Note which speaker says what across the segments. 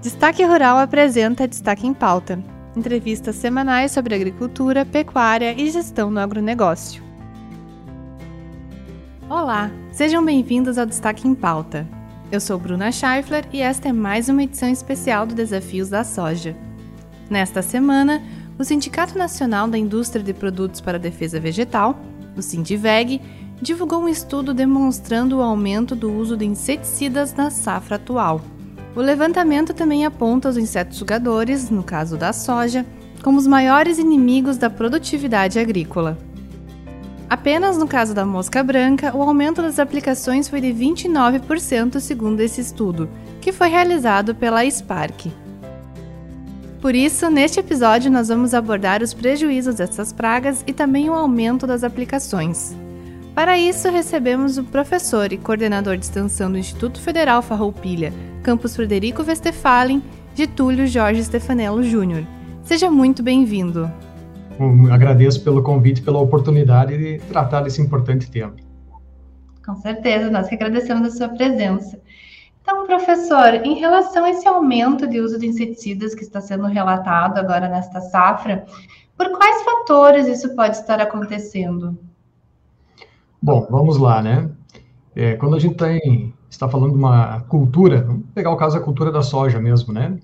Speaker 1: Destaque Rural apresenta Destaque em Pauta, entrevistas semanais sobre agricultura, pecuária e gestão no agronegócio. Olá, sejam bem-vindos ao Destaque em Pauta. Eu sou Bruna Scheifler e esta é mais uma edição especial do Desafios da Soja. Nesta semana, o Sindicato Nacional da Indústria de Produtos para a Defesa Vegetal, o Sindiveg, divulgou um estudo demonstrando o aumento do uso de inseticidas na safra atual. O levantamento também aponta os insetos sugadores, no caso da soja, como os maiores inimigos da produtividade agrícola. Apenas no caso da mosca branca, o aumento das aplicações foi de 29%, segundo esse estudo, que foi realizado pela Spark. Por isso, neste episódio, nós vamos abordar os prejuízos dessas pragas e também o aumento das aplicações. Para isso, recebemos o professor e coordenador de extensão do Instituto Federal Farroupilha, campus Frederico Westphalen, Getúlio Jorge Stefanello Júnior. Seja muito bem-vindo.
Speaker 2: Agradeço pelo convite, pela oportunidade de tratar desse importante tema.
Speaker 1: Com certeza, nós que agradecemos a sua presença. Então, professor, em relação a esse aumento de uso de inseticidas que está sendo relatado agora nesta safra, por quais fatores isso pode estar acontecendo?
Speaker 2: Bom, vamos lá, né? É, quando a gente tem, está falando de uma cultura, vamos pegar o caso da cultura da soja mesmo, né?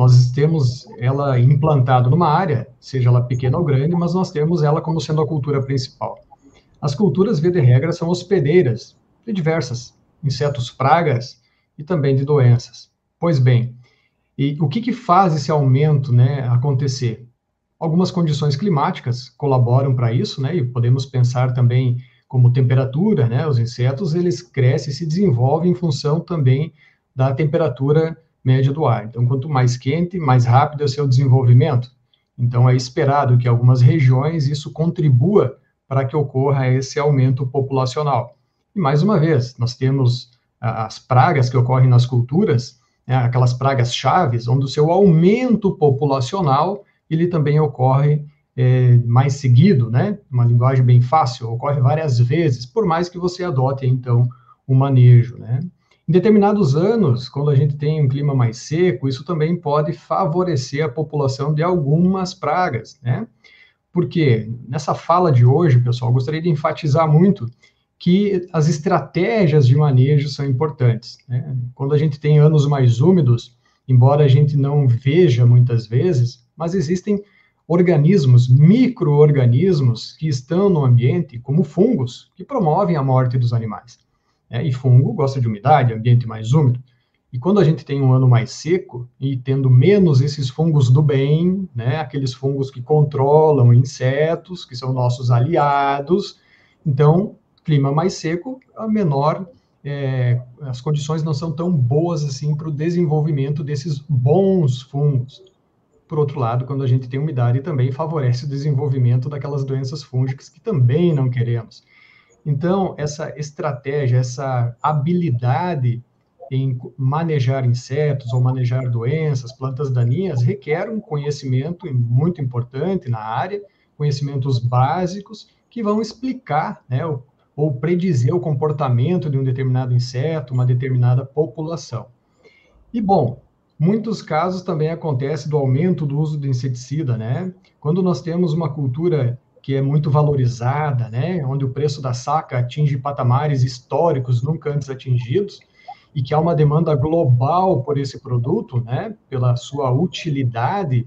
Speaker 2: nós temos ela implantada numa área, seja ela pequena ou grande, mas nós temos ela como sendo a cultura principal. As culturas, via de regra, são hospedeiras de diversas insetos pragas e também de doenças. Pois bem, e o que, que faz esse aumento né, acontecer? Algumas condições climáticas colaboram para isso, né, e podemos pensar também como temperatura, né, os insetos eles crescem e se desenvolvem em função também da temperatura média do ar. Então, quanto mais quente, mais rápido é o seu desenvolvimento. Então, é esperado que algumas regiões isso contribua para que ocorra esse aumento populacional. E, mais uma vez, nós temos as pragas que ocorrem nas culturas, né, aquelas pragas chaves, onde o seu aumento populacional, ele também ocorre é, mais seguido, né, uma linguagem bem fácil, ocorre várias vezes, por mais que você adote, então, o manejo, né. Em determinados anos, quando a gente tem um clima mais seco, isso também pode favorecer a população de algumas pragas, né? Porque nessa fala de hoje, pessoal, gostaria de enfatizar muito que as estratégias de manejo são importantes. Né? Quando a gente tem anos mais úmidos, embora a gente não veja muitas vezes, mas existem organismos, micro-organismos que estão no ambiente, como fungos, que promovem a morte dos animais. Né? E fungo gosta de umidade, ambiente mais úmido. E quando a gente tem um ano mais seco e tendo menos esses fungos do bem, né, aqueles fungos que controlam insetos, que são nossos aliados, então, clima mais seco, a menor, é, as condições não são tão boas assim para o desenvolvimento desses bons fungos. Por outro lado, quando a gente tem umidade, também favorece o desenvolvimento daquelas doenças fúngicas que também não queremos. Então, essa estratégia, essa habilidade em manejar insetos ou manejar doenças, plantas daninhas, requer um conhecimento muito importante na área, conhecimentos básicos que vão explicar, né, ou, ou predizer o comportamento de um determinado inseto, uma determinada população. E bom, muitos casos também acontece do aumento do uso de inseticida, né? Quando nós temos uma cultura que é muito valorizada, né, onde o preço da saca atinge patamares históricos nunca antes atingidos, e que há uma demanda global por esse produto, né, pela sua utilidade,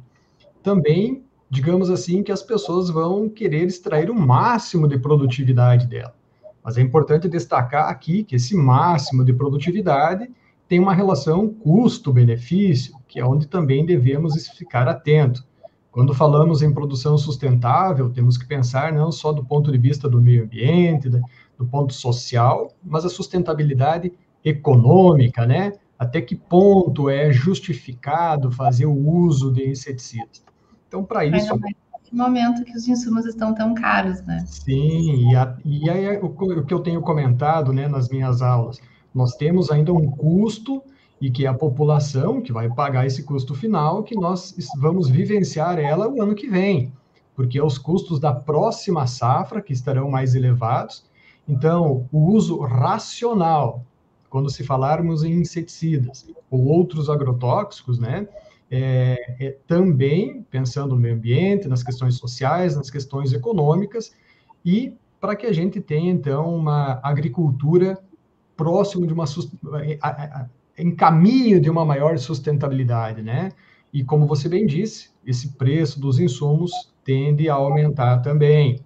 Speaker 2: também, digamos assim, que as pessoas vão querer extrair o máximo de produtividade dela. Mas é importante destacar aqui que esse máximo de produtividade tem uma relação custo-benefício, que é onde também devemos ficar atento. Quando falamos em produção sustentável, temos que pensar não só do ponto de vista do meio ambiente, do ponto social, mas a sustentabilidade econômica, né? Até que ponto é justificado fazer o uso de inseticidas? Então, para isso.
Speaker 1: Momento que os insumos estão tão caros, né?
Speaker 2: Sim, e, a, e aí o, o que eu tenho comentado né, nas minhas aulas, nós temos ainda um custo e que é a população que vai pagar esse custo final, que nós vamos vivenciar ela o ano que vem, porque é os custos da próxima safra que estarão mais elevados. Então, o uso racional, quando se falarmos em inseticidas ou outros agrotóxicos, né, é, é, também pensando no meio ambiente, nas questões sociais, nas questões econômicas, e para que a gente tenha, então, uma agricultura próximo de uma em caminho de uma maior sustentabilidade, né? E como você bem disse, esse preço dos insumos tende a aumentar também.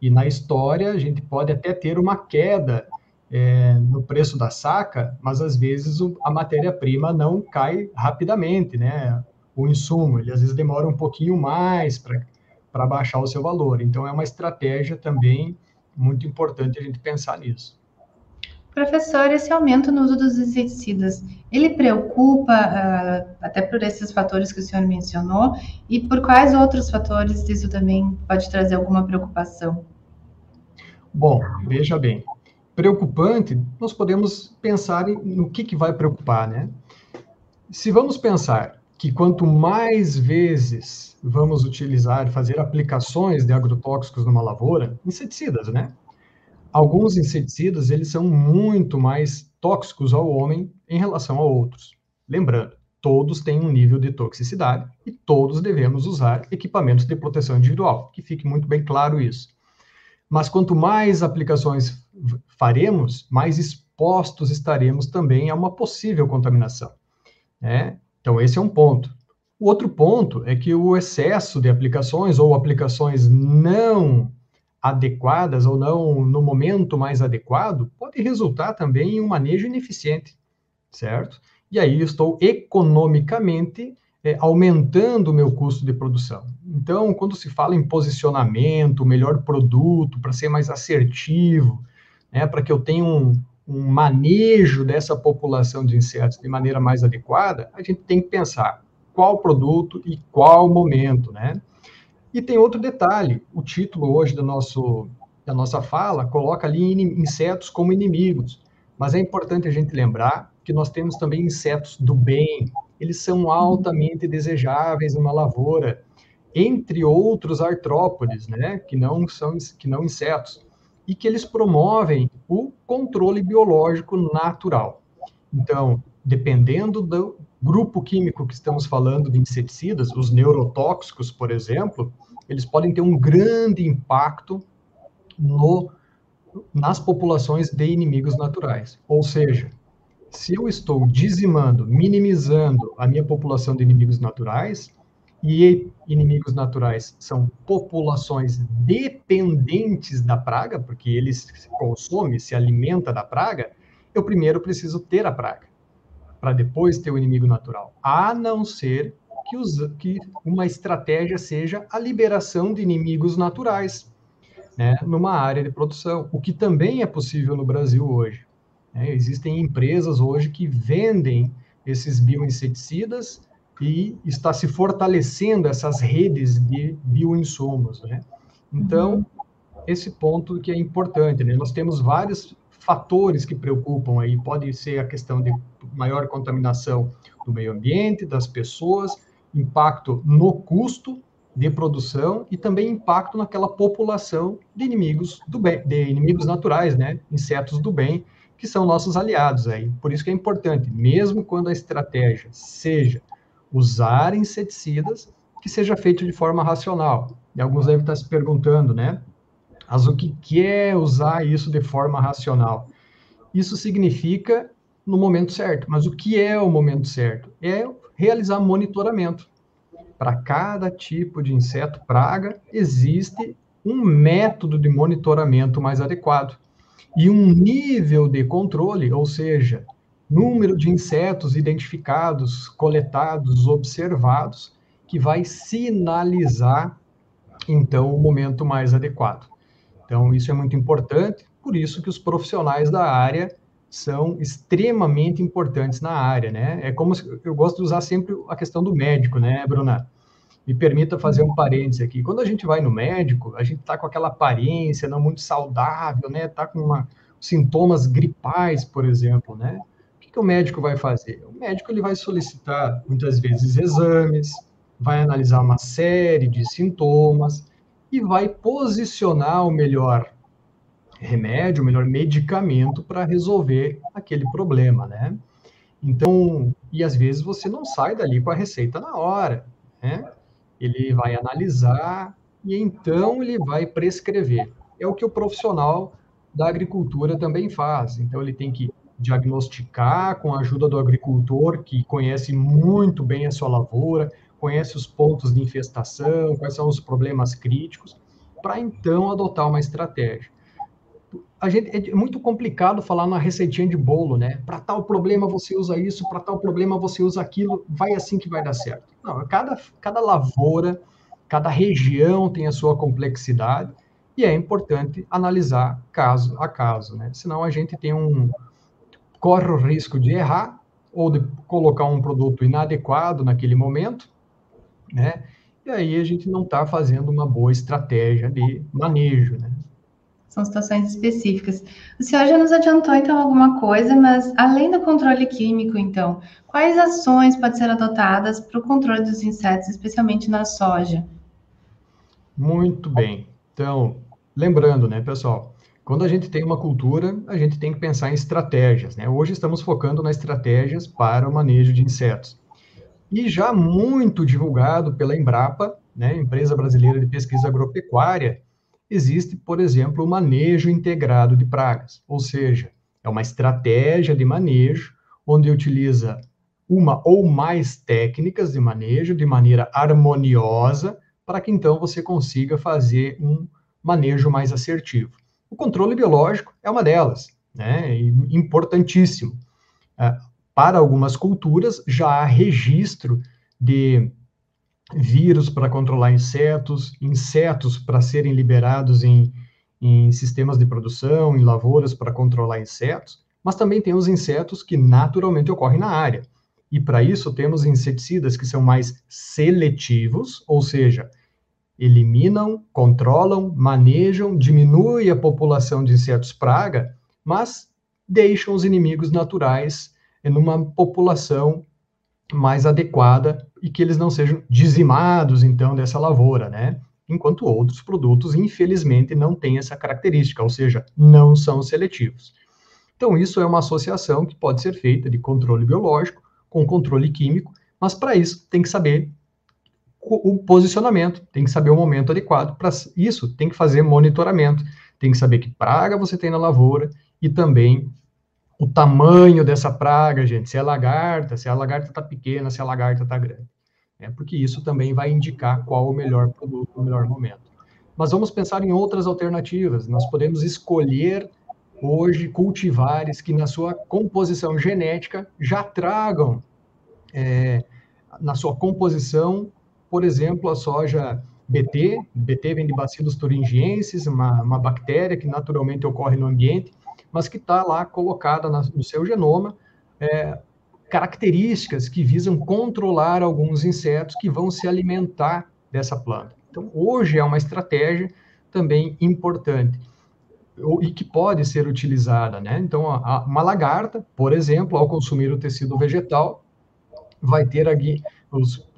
Speaker 2: E na história a gente pode até ter uma queda é, no preço da saca, mas às vezes a matéria-prima não cai rapidamente, né? O insumo, ele às vezes demora um pouquinho mais para baixar o seu valor. Então é uma estratégia também muito importante a gente pensar nisso.
Speaker 1: Professor, esse aumento no uso dos inseticidas, ele preocupa, uh, até por esses fatores que o senhor mencionou, e por quais outros fatores isso também pode trazer alguma preocupação?
Speaker 2: Bom, veja bem, preocupante, nós podemos pensar no que, que vai preocupar, né? Se vamos pensar que quanto mais vezes vamos utilizar, fazer aplicações de agrotóxicos numa lavoura, inseticidas, né? Alguns inseticidas eles são muito mais tóxicos ao homem em relação a outros. Lembrando, todos têm um nível de toxicidade e todos devemos usar equipamentos de proteção individual, que fique muito bem claro isso. Mas quanto mais aplicações faremos, mais expostos estaremos também a uma possível contaminação. Né? Então, esse é um ponto. O outro ponto é que o excesso de aplicações ou aplicações não adequadas ou não no momento mais adequado, pode resultar também em um manejo ineficiente, certo? E aí eu estou economicamente é, aumentando o meu custo de produção. Então, quando se fala em posicionamento, melhor produto, para ser mais assertivo, né, para que eu tenha um, um manejo dessa população de insetos de maneira mais adequada, a gente tem que pensar qual produto e qual momento, né? E tem outro detalhe: o título hoje do nosso, da nossa fala coloca ali insetos como inimigos. Mas é importante a gente lembrar que nós temos também insetos do bem. Eles são altamente desejáveis numa lavoura, entre outros artrópodes, né, que não são que não insetos, e que eles promovem o controle biológico natural. Então, dependendo do grupo químico que estamos falando de inseticidas, os neurotóxicos, por exemplo, eles podem ter um grande impacto no, nas populações de inimigos naturais. Ou seja, se eu estou dizimando, minimizando a minha população de inimigos naturais, e inimigos naturais são populações dependentes da praga, porque eles consomem, se alimenta da praga, eu primeiro preciso ter a praga, para depois ter o inimigo natural. A não ser que, usa, que uma estratégia seja a liberação de inimigos naturais né, numa área de produção, o que também é possível no Brasil hoje. Né? Existem empresas hoje que vendem esses bioinseticidas e está se fortalecendo essas redes de bioinsumos. Né? Então, esse ponto que é importante, né? nós temos vários fatores que preocupam aí, pode ser a questão de maior contaminação do meio ambiente, das pessoas, impacto no custo de produção e também impacto naquela população de inimigos do bem, de inimigos naturais, né, insetos do bem, que são nossos aliados aí. Por isso que é importante, mesmo quando a estratégia seja usar inseticidas, que seja feito de forma racional. E alguns devem estar se perguntando, né? O que é usar isso de forma racional? Isso significa no momento certo. Mas o que é o momento certo? É realizar monitoramento. Para cada tipo de inseto praga, existe um método de monitoramento mais adequado e um nível de controle, ou seja, número de insetos identificados, coletados, observados, que vai sinalizar então o momento mais adequado. Então isso é muito importante, por isso que os profissionais da área são extremamente importantes na área, né? É como se, eu gosto de usar sempre a questão do médico, né, Bruna? Me permita fazer um parêntese aqui. Quando a gente vai no médico, a gente está com aquela aparência não muito saudável, né? Está com uma, sintomas gripais, por exemplo, né? O que, que o médico vai fazer? O médico ele vai solicitar muitas vezes exames, vai analisar uma série de sintomas e vai posicionar o melhor remédio, o melhor medicamento para resolver aquele problema, né? Então, e às vezes você não sai dali com a receita na hora, né? Ele vai analisar e então ele vai prescrever. É o que o profissional da agricultura também faz. Então, ele tem que diagnosticar com a ajuda do agricultor que conhece muito bem a sua lavoura, conhece os pontos de infestação, quais são os problemas críticos, para então adotar uma estratégia. A gente, é muito complicado falar na receitinha de bolo, né? Para tal problema você usa isso, para tal problema você usa aquilo, vai assim que vai dar certo. Não, cada, cada lavoura, cada região tem a sua complexidade e é importante analisar caso a caso, né? Senão a gente tem um, corre o risco de errar ou de colocar um produto inadequado naquele momento, né? E aí a gente não está fazendo uma boa estratégia de manejo, né?
Speaker 1: São situações específicas. O senhor já nos adiantou, então, alguma coisa, mas além do controle químico, então, quais ações podem ser adotadas para o controle dos insetos, especialmente na soja?
Speaker 2: Muito bem. Então, lembrando, né, pessoal, quando a gente tem uma cultura, a gente tem que pensar em estratégias. Né? Hoje estamos focando nas estratégias para o manejo de insetos. E já muito divulgado pela Embrapa, né, Empresa Brasileira de Pesquisa Agropecuária, existe, por exemplo, o manejo integrado de pragas, ou seja, é uma estratégia de manejo onde utiliza uma ou mais técnicas de manejo de maneira harmoniosa para que então você consiga fazer um manejo mais assertivo. O controle biológico é uma delas, né? Importantíssimo. Para algumas culturas, já há registro de vírus para controlar insetos, insetos para serem liberados em, em sistemas de produção, em lavouras para controlar insetos, mas também tem os insetos que naturalmente ocorrem na área. E para isso temos inseticidas que são mais seletivos, ou seja, eliminam, controlam, manejam, diminuem a população de insetos praga, mas deixam os inimigos naturais em uma população mais adequada e que eles não sejam dizimados, então, dessa lavoura, né? Enquanto outros produtos, infelizmente, não têm essa característica, ou seja, não são seletivos. Então, isso é uma associação que pode ser feita de controle biológico com controle químico, mas para isso tem que saber o posicionamento, tem que saber o momento adequado. Para isso, tem que fazer monitoramento, tem que saber que praga você tem na lavoura e também o tamanho dessa praga, gente, se é lagarta, se a lagarta está pequena, se a lagarta está grande. É, porque isso também vai indicar qual o melhor produto, o melhor momento. Mas vamos pensar em outras alternativas. Nós podemos escolher hoje cultivares que na sua composição genética já tragam é, na sua composição por exemplo, a soja BT, BT vem de Bacillus thuringiensis, uma, uma bactéria que naturalmente ocorre no ambiente, mas que está lá colocada na, no seu genoma é, características que visam controlar alguns insetos que vão se alimentar dessa planta. Então, hoje é uma estratégia também importante e que pode ser utilizada, né? Então, a, uma lagarta, por exemplo, ao consumir o tecido vegetal, vai ter aqui os,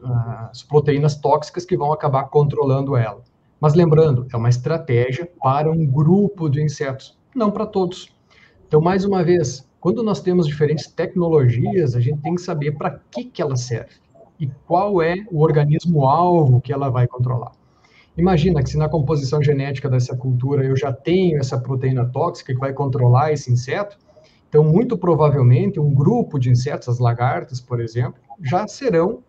Speaker 2: as proteínas tóxicas que vão acabar controlando ela. Mas lembrando, é uma estratégia para um grupo de insetos, não para todos. Então, mais uma vez, quando nós temos diferentes tecnologias, a gente tem que saber para que, que ela serve e qual é o organismo-alvo que ela vai controlar. Imagina que se na composição genética dessa cultura eu já tenho essa proteína tóxica que vai controlar esse inseto, então, muito provavelmente, um grupo de insetos, as lagartas, por exemplo, já serão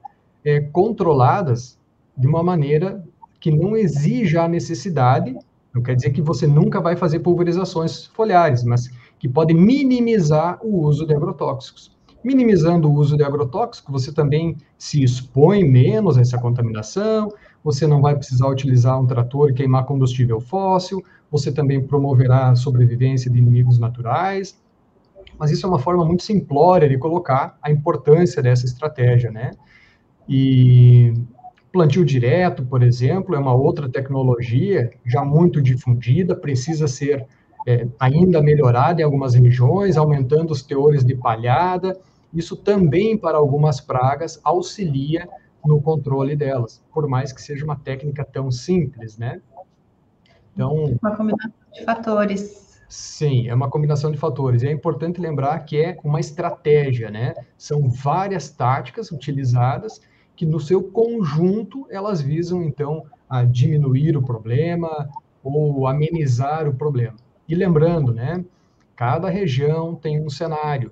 Speaker 2: é, controladas de uma maneira que não exija a necessidade, não quer dizer que você nunca vai fazer pulverizações foliares, mas que pode minimizar o uso de agrotóxicos. Minimizando o uso de agrotóxicos, você também se expõe menos a essa contaminação, você não vai precisar utilizar um trator e queimar combustível fóssil, você também promoverá a sobrevivência de inimigos naturais, mas isso é uma forma muito simplória de colocar a importância dessa estratégia, né? E plantio direto, por exemplo, é uma outra tecnologia já muito difundida, precisa ser é, ainda melhorada em algumas regiões, aumentando os teores de palhada. Isso também, para algumas pragas, auxilia no controle delas, por mais que seja uma técnica tão simples, né?
Speaker 1: Então, uma combinação de fatores.
Speaker 2: Sim, é uma combinação de fatores. E é importante lembrar que é uma estratégia, né? São várias táticas utilizadas que, no seu conjunto, elas visam, então, a diminuir o problema ou amenizar o problema. E lembrando, né? Cada região tem um cenário,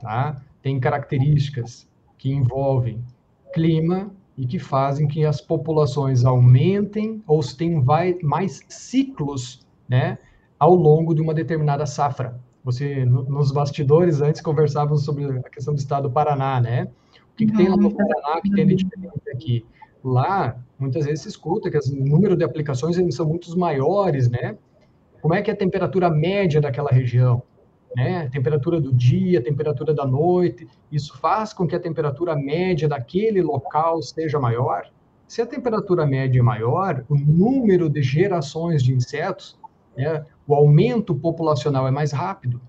Speaker 2: tá? Tem características que envolvem clima e que fazem que as populações aumentem ou tenham mais ciclos, né? ao longo de uma determinada safra. Você, no, nos bastidores, antes conversávamos sobre a questão do estado do Paraná, né? O que, que tem lá no uhum. Paraná que tem de diferente aqui? Lá, muitas vezes se escuta que o número de aplicações eles são muito maiores, né? Como é que é a temperatura média daquela região? Né? Temperatura do dia, temperatura da noite, isso faz com que a temperatura média daquele local seja maior. Se a temperatura média é maior, o número de gerações de insetos né, o aumento populacional é mais rápido.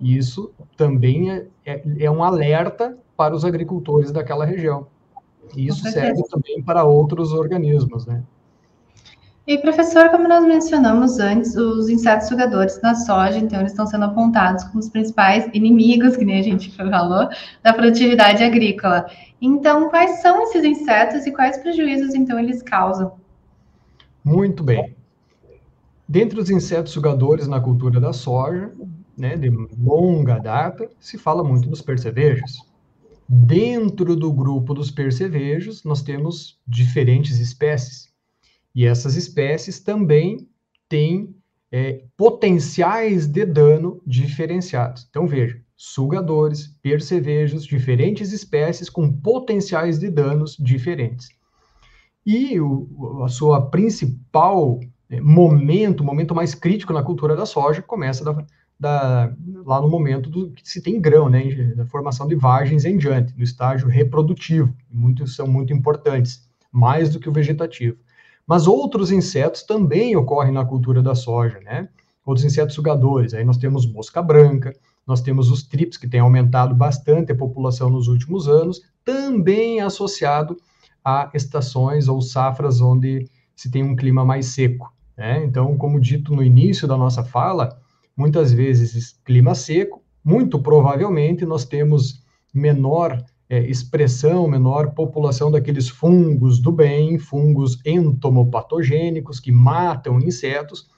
Speaker 2: E isso também é, é, é um alerta para os agricultores daquela região. E isso serve também para outros organismos, né?
Speaker 1: E, professor, como nós mencionamos antes, os insetos sugadores da soja, então, eles estão sendo apontados como os principais inimigos, que nem a gente falou, da produtividade agrícola. Então, quais são esses insetos e quais prejuízos, então, eles causam?
Speaker 2: Muito bem. Dentre os insetos sugadores na cultura da soja, né, de longa data, se fala muito dos percevejos. Dentro do grupo dos percevejos, nós temos diferentes espécies. E essas espécies também têm é, potenciais de dano diferenciados. Então, veja, sugadores, percevejos, diferentes espécies com potenciais de danos diferentes. E o, a sua principal é, momento, momento mais crítico na cultura da soja, começa da, da, lá no momento do que se tem grão, né, da formação de vagens em diante, no estágio reprodutivo, muitos são muito importantes, mais do que o vegetativo. Mas outros insetos também ocorrem na cultura da soja, né? Outros insetos sugadores, aí nós temos mosca branca, nós temos os trips, que têm aumentado bastante a população nos últimos anos, também associado a estações ou safras onde se tem um clima mais seco. Né? Então, como dito no início da nossa fala, muitas vezes clima seco, muito provavelmente nós temos menor é, expressão, menor população daqueles fungos do bem, fungos entomopatogênicos que matam insetos,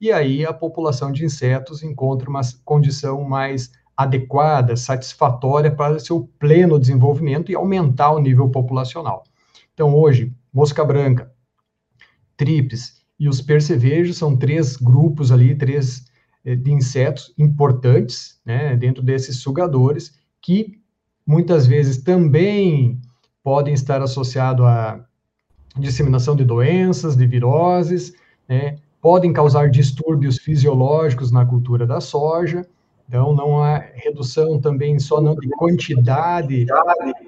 Speaker 2: e aí a população de insetos encontra uma condição mais adequada, satisfatória para seu pleno desenvolvimento e aumentar o nível populacional. Então, hoje, mosca branca, tripes, e os percevejos são três grupos ali, três eh, de insetos importantes, né, dentro desses sugadores, que muitas vezes também podem estar associados à disseminação de doenças, de viroses, né, podem causar distúrbios fisiológicos na cultura da soja, então, não há redução também só não de quantidade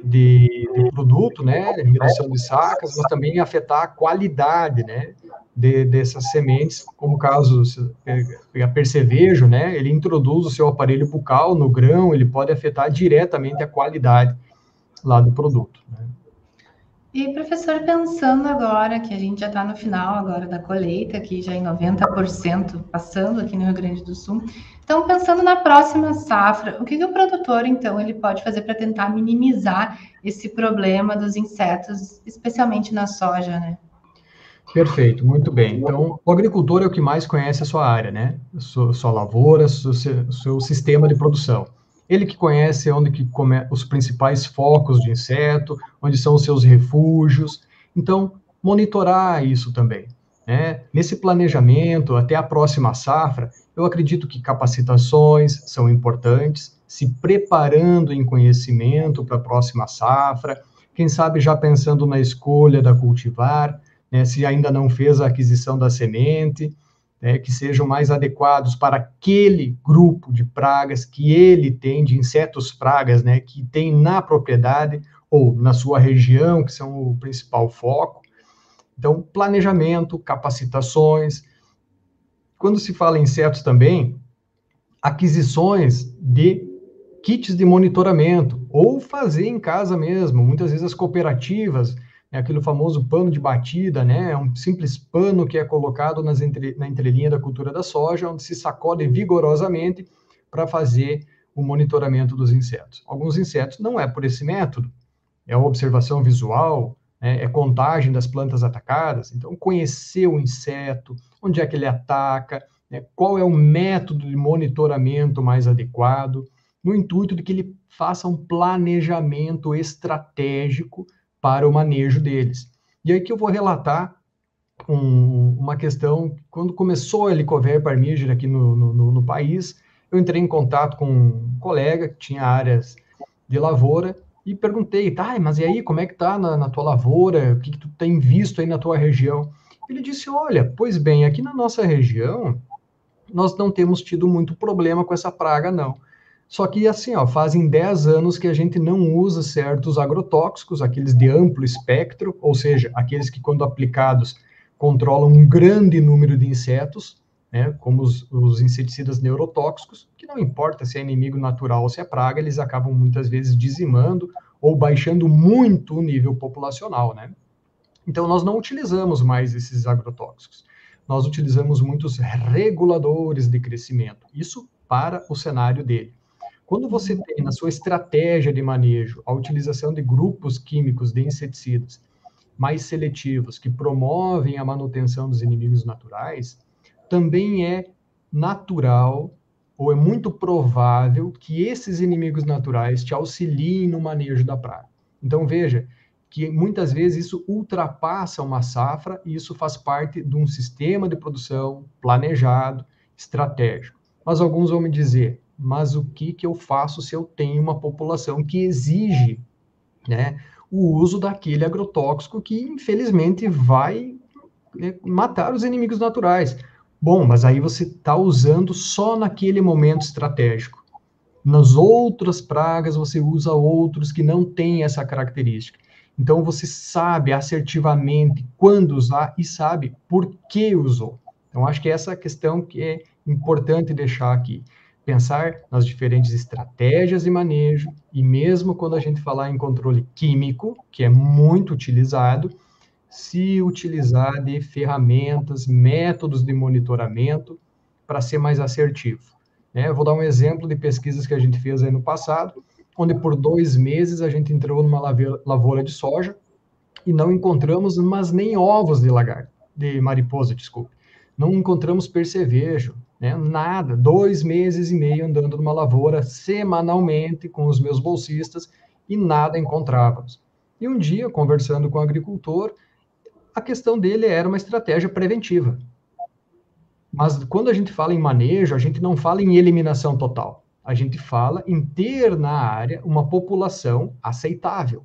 Speaker 2: de, de produto, né, redução de sacas, mas também afetar a qualidade, né, de, dessas sementes, como o caso a percevejo, né, ele introduz o seu aparelho bucal no grão, ele pode afetar diretamente a qualidade lá do produto. Né.
Speaker 1: E, professor, pensando agora que a gente já está no final agora da colheita, aqui já em 90%, passando aqui no Rio Grande do Sul, então, pensando na próxima safra, o que, que o produtor, então, ele pode fazer para tentar minimizar esse problema dos insetos, especialmente na soja, né?
Speaker 2: Perfeito, muito bem. Então, o agricultor é o que mais conhece a sua área, né? Sua, sua lavoura, seu, seu sistema de produção. Ele que conhece onde que come, os principais focos de inseto, onde são os seus refúgios. Então, monitorar isso também. Né? Nesse planejamento, até a próxima safra, eu acredito que capacitações são importantes, se preparando em conhecimento para a próxima safra, quem sabe já pensando na escolha da cultivar, né, se ainda não fez a aquisição da semente, né, que sejam mais adequados para aquele grupo de pragas que ele tem, de insetos pragas, né, que tem na propriedade ou na sua região, que são o principal foco. Então, planejamento, capacitações, quando se fala em insetos também, aquisições de kits de monitoramento, ou fazer em casa mesmo. Muitas vezes as cooperativas é aquele famoso pano de batida, né? É um simples pano que é colocado nas entre, na entrelinha da cultura da soja, onde se sacode vigorosamente para fazer o monitoramento dos insetos. Alguns insetos não é por esse método, é observação visual, né? é contagem das plantas atacadas. Então, conhecer o inseto, onde é que ele ataca, né? qual é o método de monitoramento mais adequado, no intuito de que ele faça um planejamento estratégico para o manejo deles. E aí que eu vou relatar um, uma questão, quando começou a Helicover parmígera aqui no, no, no, país, eu entrei em contato com um colega que tinha áreas de lavoura e perguntei, tá, mas e aí, como é que tá na, na tua lavoura? O que, que tu tem visto aí na tua região? Ele disse, olha, pois bem, aqui na nossa região, nós não temos tido muito problema com essa praga, não. Só que, assim, ó, fazem 10 anos que a gente não usa certos agrotóxicos, aqueles de amplo espectro, ou seja, aqueles que, quando aplicados, controlam um grande número de insetos, né, como os, os inseticidas neurotóxicos, que não importa se é inimigo natural ou se é praga, eles acabam muitas vezes dizimando ou baixando muito o nível populacional, né? Então, nós não utilizamos mais esses agrotóxicos. Nós utilizamos muitos reguladores de crescimento. Isso para o cenário dele. Quando você tem na sua estratégia de manejo a utilização de grupos químicos de inseticidas mais seletivos que promovem a manutenção dos inimigos naturais, também é natural ou é muito provável que esses inimigos naturais te auxiliem no manejo da praga. Então veja que muitas vezes isso ultrapassa uma safra e isso faz parte de um sistema de produção planejado, estratégico. Mas alguns vão me dizer, mas o que, que eu faço se eu tenho uma população que exige né, o uso daquele agrotóxico que, infelizmente, vai né, matar os inimigos naturais? Bom, mas aí você está usando só naquele momento estratégico. Nas outras pragas, você usa outros que não têm essa característica. Então, você sabe assertivamente quando usar e sabe por que usou. Então, acho que essa questão que é importante deixar aqui pensar nas diferentes estratégias de manejo, e mesmo quando a gente falar em controle químico, que é muito utilizado, se utilizar de ferramentas, métodos de monitoramento para ser mais assertivo. Né? Vou dar um exemplo de pesquisas que a gente fez aí no passado, onde por dois meses a gente entrou numa lavoura de soja e não encontramos mas nem ovos de lagarto, de mariposa, desculpe. Não encontramos percevejo, né? Nada, dois meses e meio andando numa lavoura semanalmente com os meus bolsistas e nada encontrávamos. E um dia, conversando com o agricultor, a questão dele era uma estratégia preventiva. Mas quando a gente fala em manejo, a gente não fala em eliminação total. A gente fala em ter na área uma população aceitável.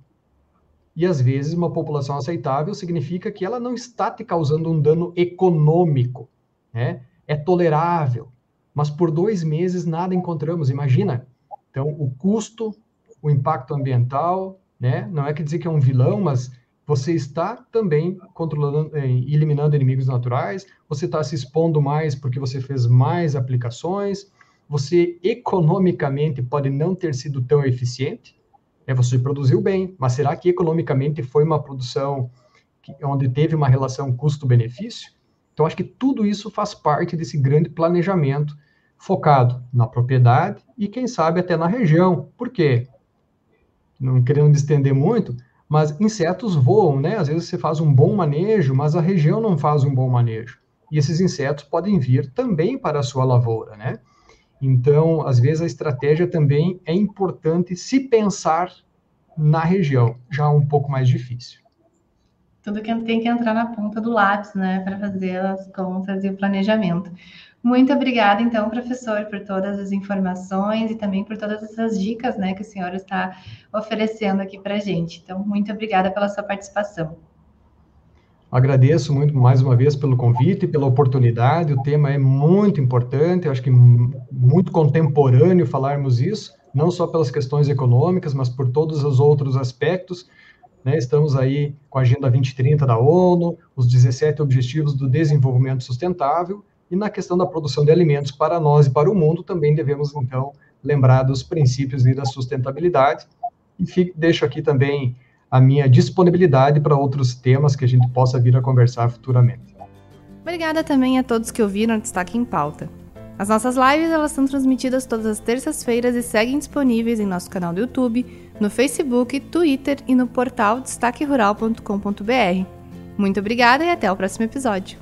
Speaker 2: E às vezes uma população aceitável significa que ela não está te causando um dano econômico, né? É tolerável, mas por dois meses nada encontramos, imagina. Então, o custo, o impacto ambiental, né? Não é que dizer que é um vilão, mas você está também controlando, eh, eliminando inimigos naturais, você está se expondo mais porque você fez mais aplicações, você economicamente pode não ter sido tão eficiente, é você produziu bem, mas será que economicamente foi uma produção que, onde teve uma relação custo-benefício? Então, acho que tudo isso faz parte desse grande planejamento focado na propriedade e, quem sabe, até na região. Por quê? Não querendo estender muito, mas insetos voam, né? Às vezes você faz um bom manejo, mas a região não faz um bom manejo. E esses insetos podem vir também para a sua lavoura, né? Então, às vezes a estratégia também é importante se pensar na região, já um pouco mais difícil
Speaker 1: tudo que tem que entrar na ponta do lápis, né, para fazer as contas e o planejamento. Muito obrigada, então, professor, por todas as informações e também por todas essas dicas, né, que o senhor está oferecendo aqui para a gente. Então, muito obrigada pela sua participação.
Speaker 2: Agradeço muito mais uma vez pelo convite e pela oportunidade. O tema é muito importante, acho que muito contemporâneo falarmos isso, não só pelas questões econômicas, mas por todos os outros aspectos né? Estamos aí com a Agenda 2030 da ONU, os 17 Objetivos do Desenvolvimento Sustentável, e na questão da produção de alimentos para nós e para o mundo, também devemos, então, lembrar dos princípios da sustentabilidade. E fico, deixo aqui também a minha disponibilidade para outros temas que a gente possa vir a conversar futuramente.
Speaker 1: Obrigada também a todos que ouviram o Destaque em Pauta. As nossas lives elas são transmitidas todas as terças-feiras e seguem disponíveis em nosso canal do YouTube, no Facebook, Twitter e no portal destaquerural.com.br. Muito obrigada e até o próximo episódio.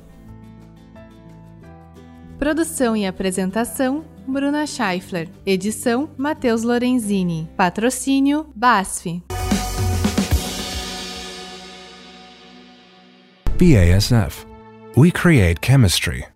Speaker 1: Produção e apresentação: Bruna Scheifler. Edição: Matheus Lorenzini. Patrocínio: BASF.
Speaker 3: BASF. We create chemistry.